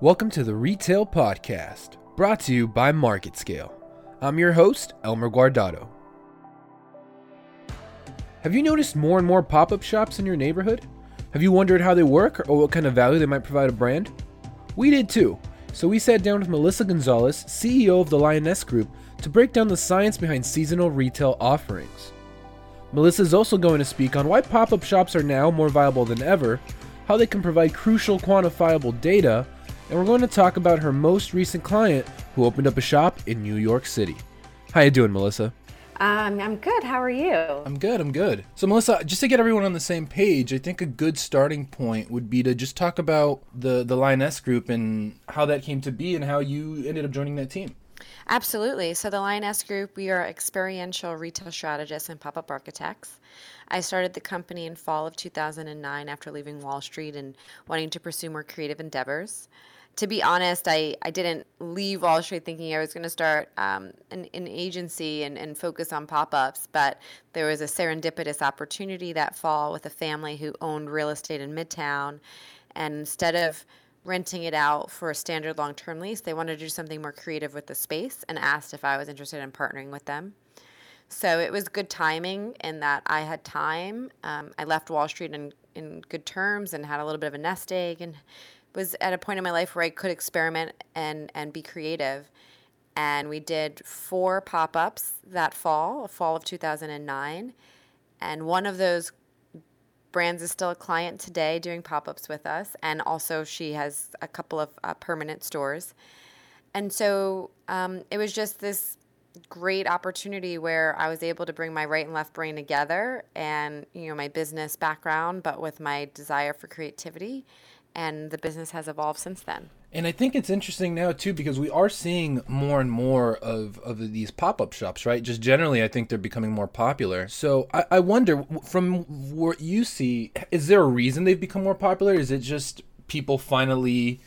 Welcome to the Retail Podcast, brought to you by MarketScale. I'm your host, Elmer Guardado. Have you noticed more and more pop up shops in your neighborhood? Have you wondered how they work or what kind of value they might provide a brand? We did too, so we sat down with Melissa Gonzalez, CEO of the Lionesque Group, to break down the science behind seasonal retail offerings. Melissa is also going to speak on why pop up shops are now more viable than ever, how they can provide crucial quantifiable data, and we're going to talk about her most recent client who opened up a shop in New York City. How you doing, Melissa? Um, I'm good. How are you? I'm good. I'm good. So, Melissa, just to get everyone on the same page, I think a good starting point would be to just talk about the the Lionesque Group and how that came to be and how you ended up joining that team. Absolutely. So, the Lionesque Group, we are experiential retail strategists and pop up architects. I started the company in fall of 2009 after leaving Wall Street and wanting to pursue more creative endeavors to be honest, I, I didn't leave Wall Street thinking I was going to start um, an, an agency and, and focus on pop ups, but there was a serendipitous opportunity that fall with a family who owned real estate in Midtown. And instead of renting it out for a standard long term lease, they wanted to do something more creative with the space and asked if I was interested in partnering with them. So it was good timing in that I had time. Um, I left Wall Street in, in good terms and had a little bit of a nest egg and was at a point in my life where I could experiment and and be creative. And we did four pop-ups that fall, fall of 2009. And one of those brands is still a client today doing pop-ups with us and also she has a couple of uh, permanent stores and so um, it was just this great opportunity where i was able to bring my right and left brain together and you know my business background but with my desire for creativity and the business has evolved since then. And I think it's interesting now too because we are seeing more and more of, of these pop up shops, right? Just generally, I think they're becoming more popular. So I, I wonder, from what you see, is there a reason they've become more popular? Is it just people finally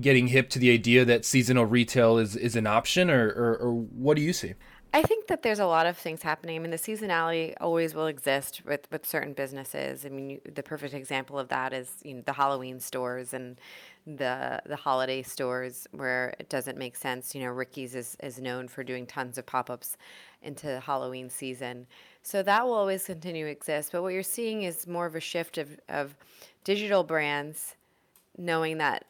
getting hip to the idea that seasonal retail is, is an option, or, or, or what do you see? I think that there's a lot of things happening. I mean, the seasonality always will exist with, with certain businesses. I mean, you, the perfect example of that is you know the Halloween stores and the the holiday stores where it doesn't make sense. You know, Ricky's is, is known for doing tons of pop ups into Halloween season, so that will always continue to exist. But what you're seeing is more of a shift of of digital brands knowing that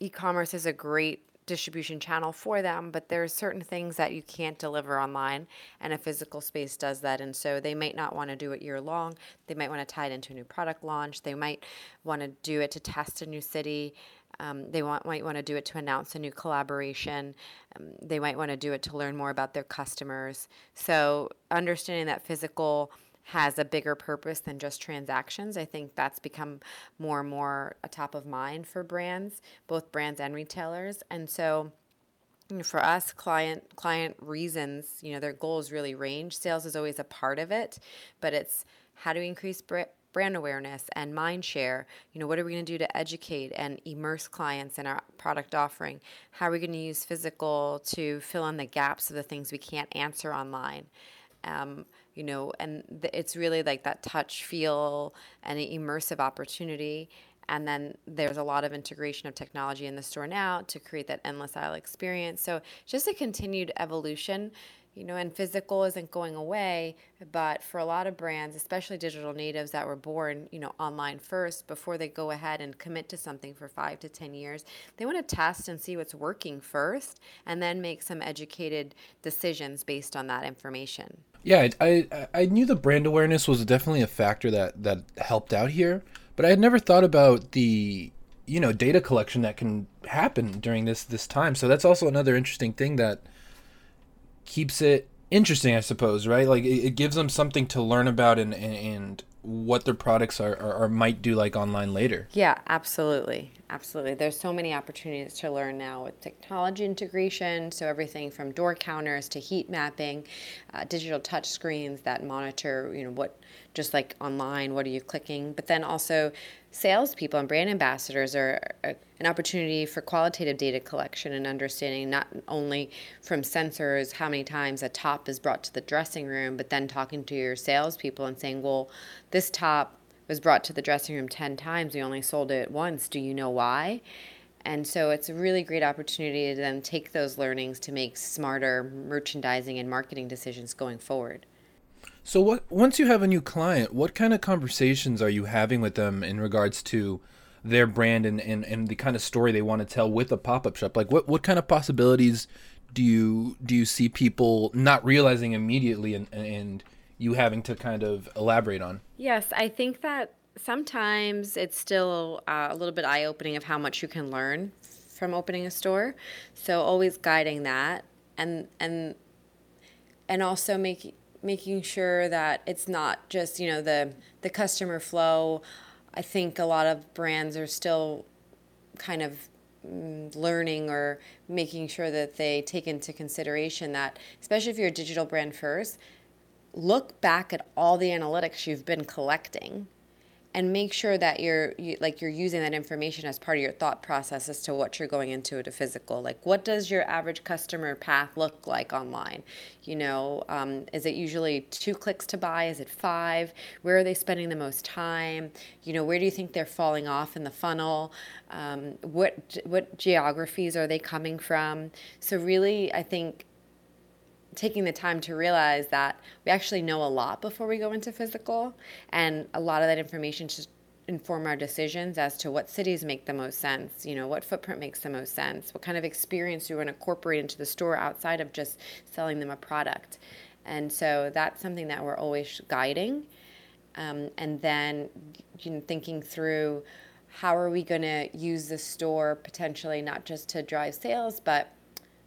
e-commerce is a great distribution channel for them, but there are certain things that you can't deliver online, and a physical space does that. And so they might not want to do it year long. They might want to tie it into a new product launch. They might want to do it to test a new city. Um, they want, might want to do it to announce a new collaboration. Um, they might want to do it to learn more about their customers. So understanding that physical has a bigger purpose than just transactions. I think that's become more and more a top of mind for brands, both brands and retailers. And so for us client client reasons you know their goals really range sales is always a part of it but it's how do we increase brand awareness and mind share you know what are we going to do to educate and immerse clients in our product offering how are we going to use physical to fill in the gaps of the things we can't answer online um, you know, and th- it's really like that touch, feel, and an immersive opportunity. And then there's a lot of integration of technology in the store now to create that endless aisle experience. So just a continued evolution you know, and physical isn't going away, but for a lot of brands, especially digital natives that were born, you know, online first before they go ahead and commit to something for 5 to 10 years, they want to test and see what's working first and then make some educated decisions based on that information. Yeah, I I, I knew the brand awareness was definitely a factor that that helped out here, but I had never thought about the you know data collection that can happen during this this time. So that's also another interesting thing that keeps it interesting, I suppose, right? Like it, it gives them something to learn about and and, and what their products are, are, or might do like online later. Yeah, absolutely. Absolutely. There's so many opportunities to learn now with technology integration. So, everything from door counters to heat mapping, uh, digital touch screens that monitor, you know, what, just like online, what are you clicking? But then also, salespeople and brand ambassadors are an opportunity for qualitative data collection and understanding not only from sensors how many times a top is brought to the dressing room, but then talking to your salespeople and saying, well, this top was brought to the dressing room 10 times. We only sold it once. Do you know why? And so it's a really great opportunity to then take those learnings to make smarter merchandising and marketing decisions going forward. So what once you have a new client, what kind of conversations are you having with them in regards to their brand and, and, and the kind of story they want to tell with a pop-up shop? Like what, what kind of possibilities do you do you see people not realizing immediately and, and you having to kind of elaborate on? Yes, I think that sometimes it's still uh, a little bit eye opening of how much you can learn from opening a store. So always guiding that and and and also making making sure that it's not just you know the the customer flow. I think a lot of brands are still kind of mm, learning or making sure that they take into consideration that especially if you're a digital brand first look back at all the analytics you've been collecting and make sure that you're you, like you're using that information as part of your thought process as to what you're going into a physical. Like what does your average customer path look like online? You know um, is it usually two clicks to buy? Is it five? Where are they spending the most time? You know where do you think they're falling off in the funnel? Um, what what geographies are they coming from? So really i think taking the time to realize that we actually know a lot before we go into physical, and a lot of that information should inform our decisions as to what cities make the most sense, you know, what footprint makes the most sense, what kind of experience you want to incorporate into the store outside of just selling them a product. And so that's something that we're always guiding. Um, and then you know, thinking through how are we going to use the store potentially not just to drive sales, but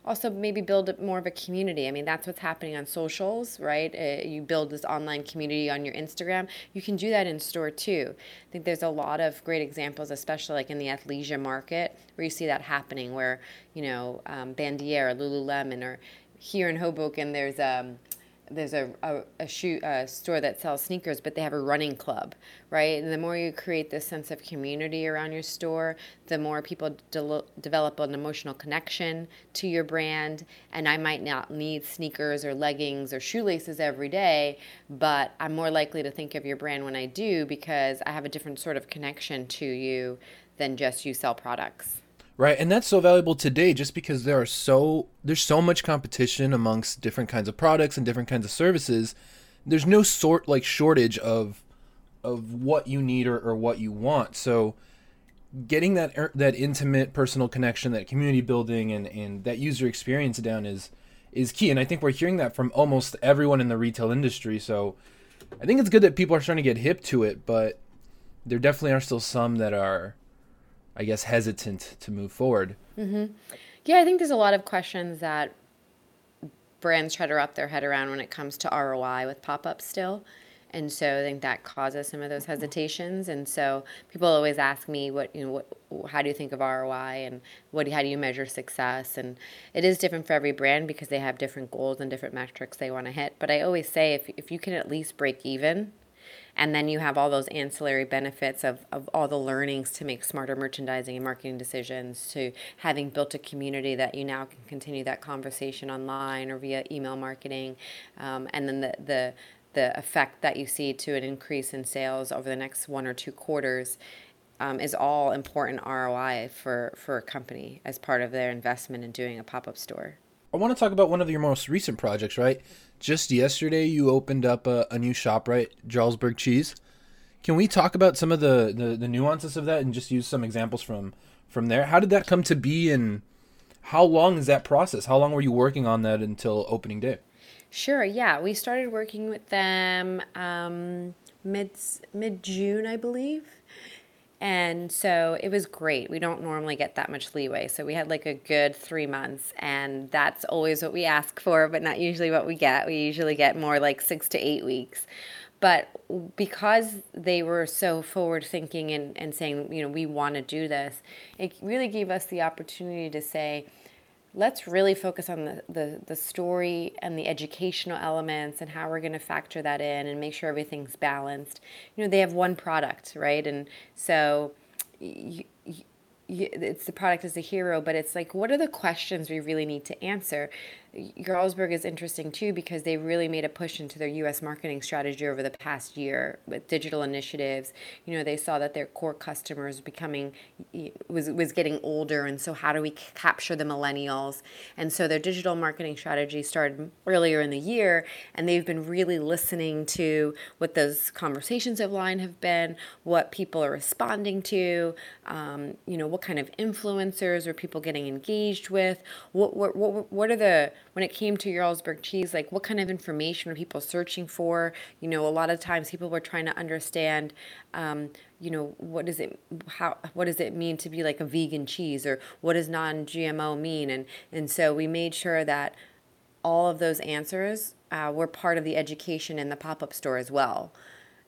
also maybe build more of a community. I mean, that's what's happening on socials, right? Uh, you build this online community on your Instagram. You can do that in store too. I think there's a lot of great examples, especially like in the athleisure market, where you see that happening, where you know um, Bandier or Lululemon, or here in Hoboken, there's um, there's a, a, a shoe a store that sells sneakers, but they have a running club, right? And the more you create this sense of community around your store, the more people de- develop an emotional connection to your brand. And I might not need sneakers or leggings or shoelaces every day, but I'm more likely to think of your brand when I do because I have a different sort of connection to you than just you sell products. Right, and that's so valuable today just because there are so there's so much competition amongst different kinds of products and different kinds of services. There's no sort like shortage of of what you need or, or what you want. So getting that er, that intimate personal connection, that community building and, and that user experience down is is key. And I think we're hearing that from almost everyone in the retail industry. So I think it's good that people are starting to get hip to it, but there definitely are still some that are I guess, hesitant to move forward. Mm-hmm. Yeah, I think there's a lot of questions that brands try to wrap their head around when it comes to ROI with pop ups still. And so I think that causes some of those hesitations. And so people always ask me, what you know, what, how do you think of ROI, and what how do you measure success? And it is different for every brand because they have different goals and different metrics they want to hit. But I always say, if if you can at least break even and then you have all those ancillary benefits of, of all the learnings to make smarter merchandising and marketing decisions, to having built a community that you now can continue that conversation online or via email marketing. Um, and then the, the, the effect that you see to an increase in sales over the next one or two quarters um, is all important ROI for, for a company as part of their investment in doing a pop up store. I want to talk about one of your most recent projects, right? Just yesterday, you opened up a, a new shop, right? Jarlsberg Cheese. Can we talk about some of the, the, the nuances of that and just use some examples from from there? How did that come to be, and how long is that process? How long were you working on that until opening day? Sure. Yeah, we started working with them um, mid mid June, I believe. And so it was great. We don't normally get that much leeway. So we had like a good three months, and that's always what we ask for, but not usually what we get. We usually get more like six to eight weeks. But because they were so forward thinking and, and saying, you know, we want to do this, it really gave us the opportunity to say, let's really focus on the, the, the story and the educational elements and how we're going to factor that in and make sure everything's balanced. You know, they have one product, right? And so you, you, it's the product as a hero, but it's like, what are the questions we really need to answer? Jarlsberg is interesting too because they really made a push into their U.S. marketing strategy over the past year with digital initiatives. You know, they saw that their core customers becoming was was getting older, and so how do we capture the millennials? And so their digital marketing strategy started earlier in the year, and they've been really listening to what those conversations of line have been, what people are responding to, um, you know, what kind of influencers are people getting engaged with, what what what, what are the when it came to Jarlsberg cheese, like what kind of information were people searching for? You know, a lot of times people were trying to understand, um, you know, what does it how what does it mean to be like a vegan cheese, or what does non-GMO mean? And and so we made sure that all of those answers uh, were part of the education in the pop-up store as well.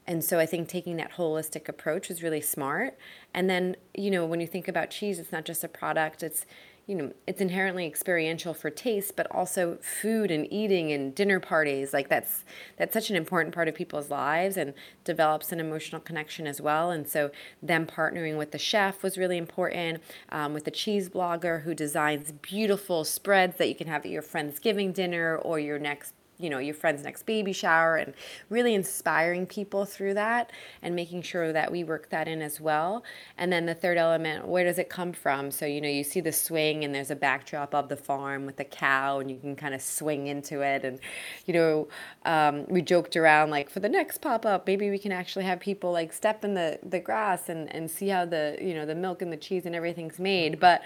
And so I think taking that holistic approach is really smart. And then, you know, when you think about cheese, it's not just a product, it's you know, it's inherently experiential for taste, but also food and eating and dinner parties. Like that's that's such an important part of people's lives and develops an emotional connection as well. And so them partnering with the chef was really important. Um, with the cheese blogger who designs beautiful spreads that you can have at your friend's giving dinner or your next you know your friend's next baby shower and really inspiring people through that and making sure that we work that in as well. And then the third element where does it come from? So you know you see the swing and there's a backdrop of the farm with the cow and you can kind of swing into it. And you know um, we joked around like for the next pop-up maybe we can actually have people like step in the, the grass and, and see how the you know the milk and the cheese and everything's made. But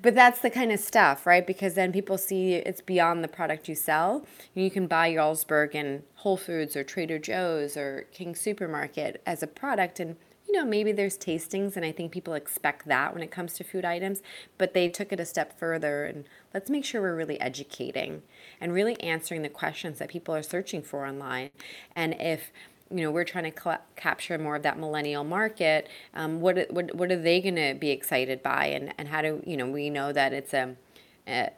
but that's the kind of stuff right? Because then people see it's beyond the product you sell. You can buy Jarlsberg in Whole Foods or Trader Joe's or King Supermarket as a product and you know, maybe there's tastings, and I think people expect that when it comes to food items, but they took it a step further. And let's make sure we're really educating and really answering the questions that people are searching for online. And if you know we're trying to cl- capture more of that millennial market, um, what what what are they going to be excited by, and and how do you know we know that it's a, a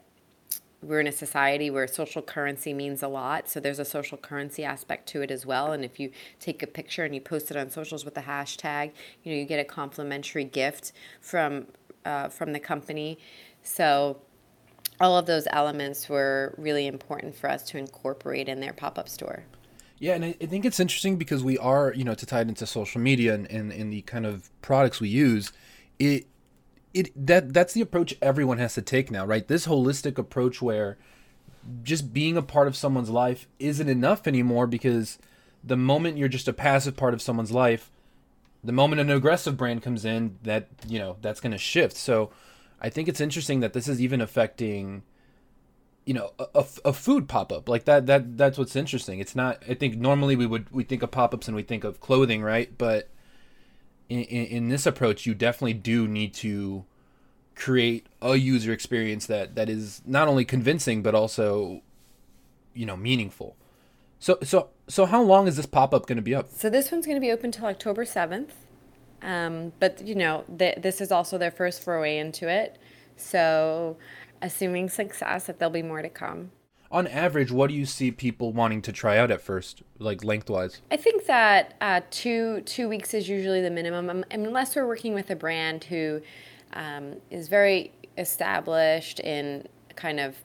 we're in a society where social currency means a lot. So there's a social currency aspect to it as well. And if you take a picture and you post it on socials with the hashtag, you know, you get a complimentary gift from uh, from the company. So all of those elements were really important for us to incorporate in their pop-up store. Yeah, and I, I think it's interesting because we are, you know, to tie it into social media and, and, and the kind of products we use, it it that that's the approach everyone has to take now, right? This holistic approach where just being a part of someone's life isn't enough anymore because the moment you're just a passive part of someone's life, the moment an aggressive brand comes in, that you know that's going to shift. So, I think it's interesting that this is even affecting, you know, a, a, food pop up like that. That that's what's interesting. It's not. I think normally we would we think of pop ups and we think of clothing, right? But in, in, this approach, you definitely do need to create a user experience that that is not only convincing but also, you know, meaningful. So so so how long is this pop up going to be up? So this one's going to be open till October seventh. Um, but you know, th- this is also their first foray into it. So, assuming success, that there'll be more to come on average, what do you see people wanting to try out at first, like lengthwise? I think that uh, two two weeks is usually the minimum, um, unless we're working with a brand who um, is very established in kind of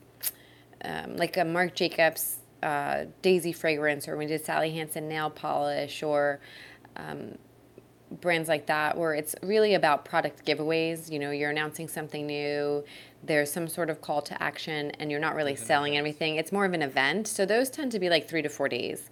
um, like a Marc Jacobs uh, Daisy fragrance, or we did Sally Hansen nail polish, or um, brands like that where it's really about product giveaways. You know, you're announcing something new, there's some sort of call to action, and you're not really selling anything. It's more of an event. So those tend to be like three to four days.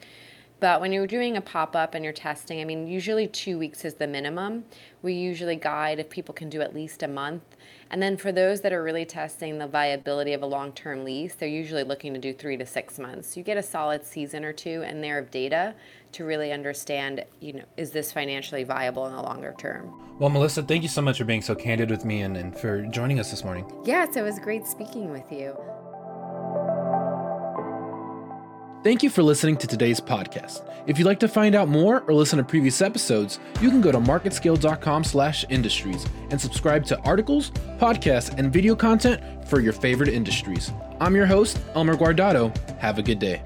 But when you're doing a pop up and you're testing, I mean, usually two weeks is the minimum. We usually guide if people can do at least a month. And then for those that are really testing the viability of a long term lease, they're usually looking to do three to six months. You get a solid season or two in there of data to really understand, you know, is this financially viable in the longer term? Well, Melissa, thank you so much for being so candid with me and, and for joining us this morning. Yes, it was great speaking with you. Thank you for listening to today's podcast. If you'd like to find out more or listen to previous episodes, you can go to marketscale.com/industries and subscribe to articles, podcasts, and video content for your favorite industries. I'm your host, Elmer Guardado. Have a good day.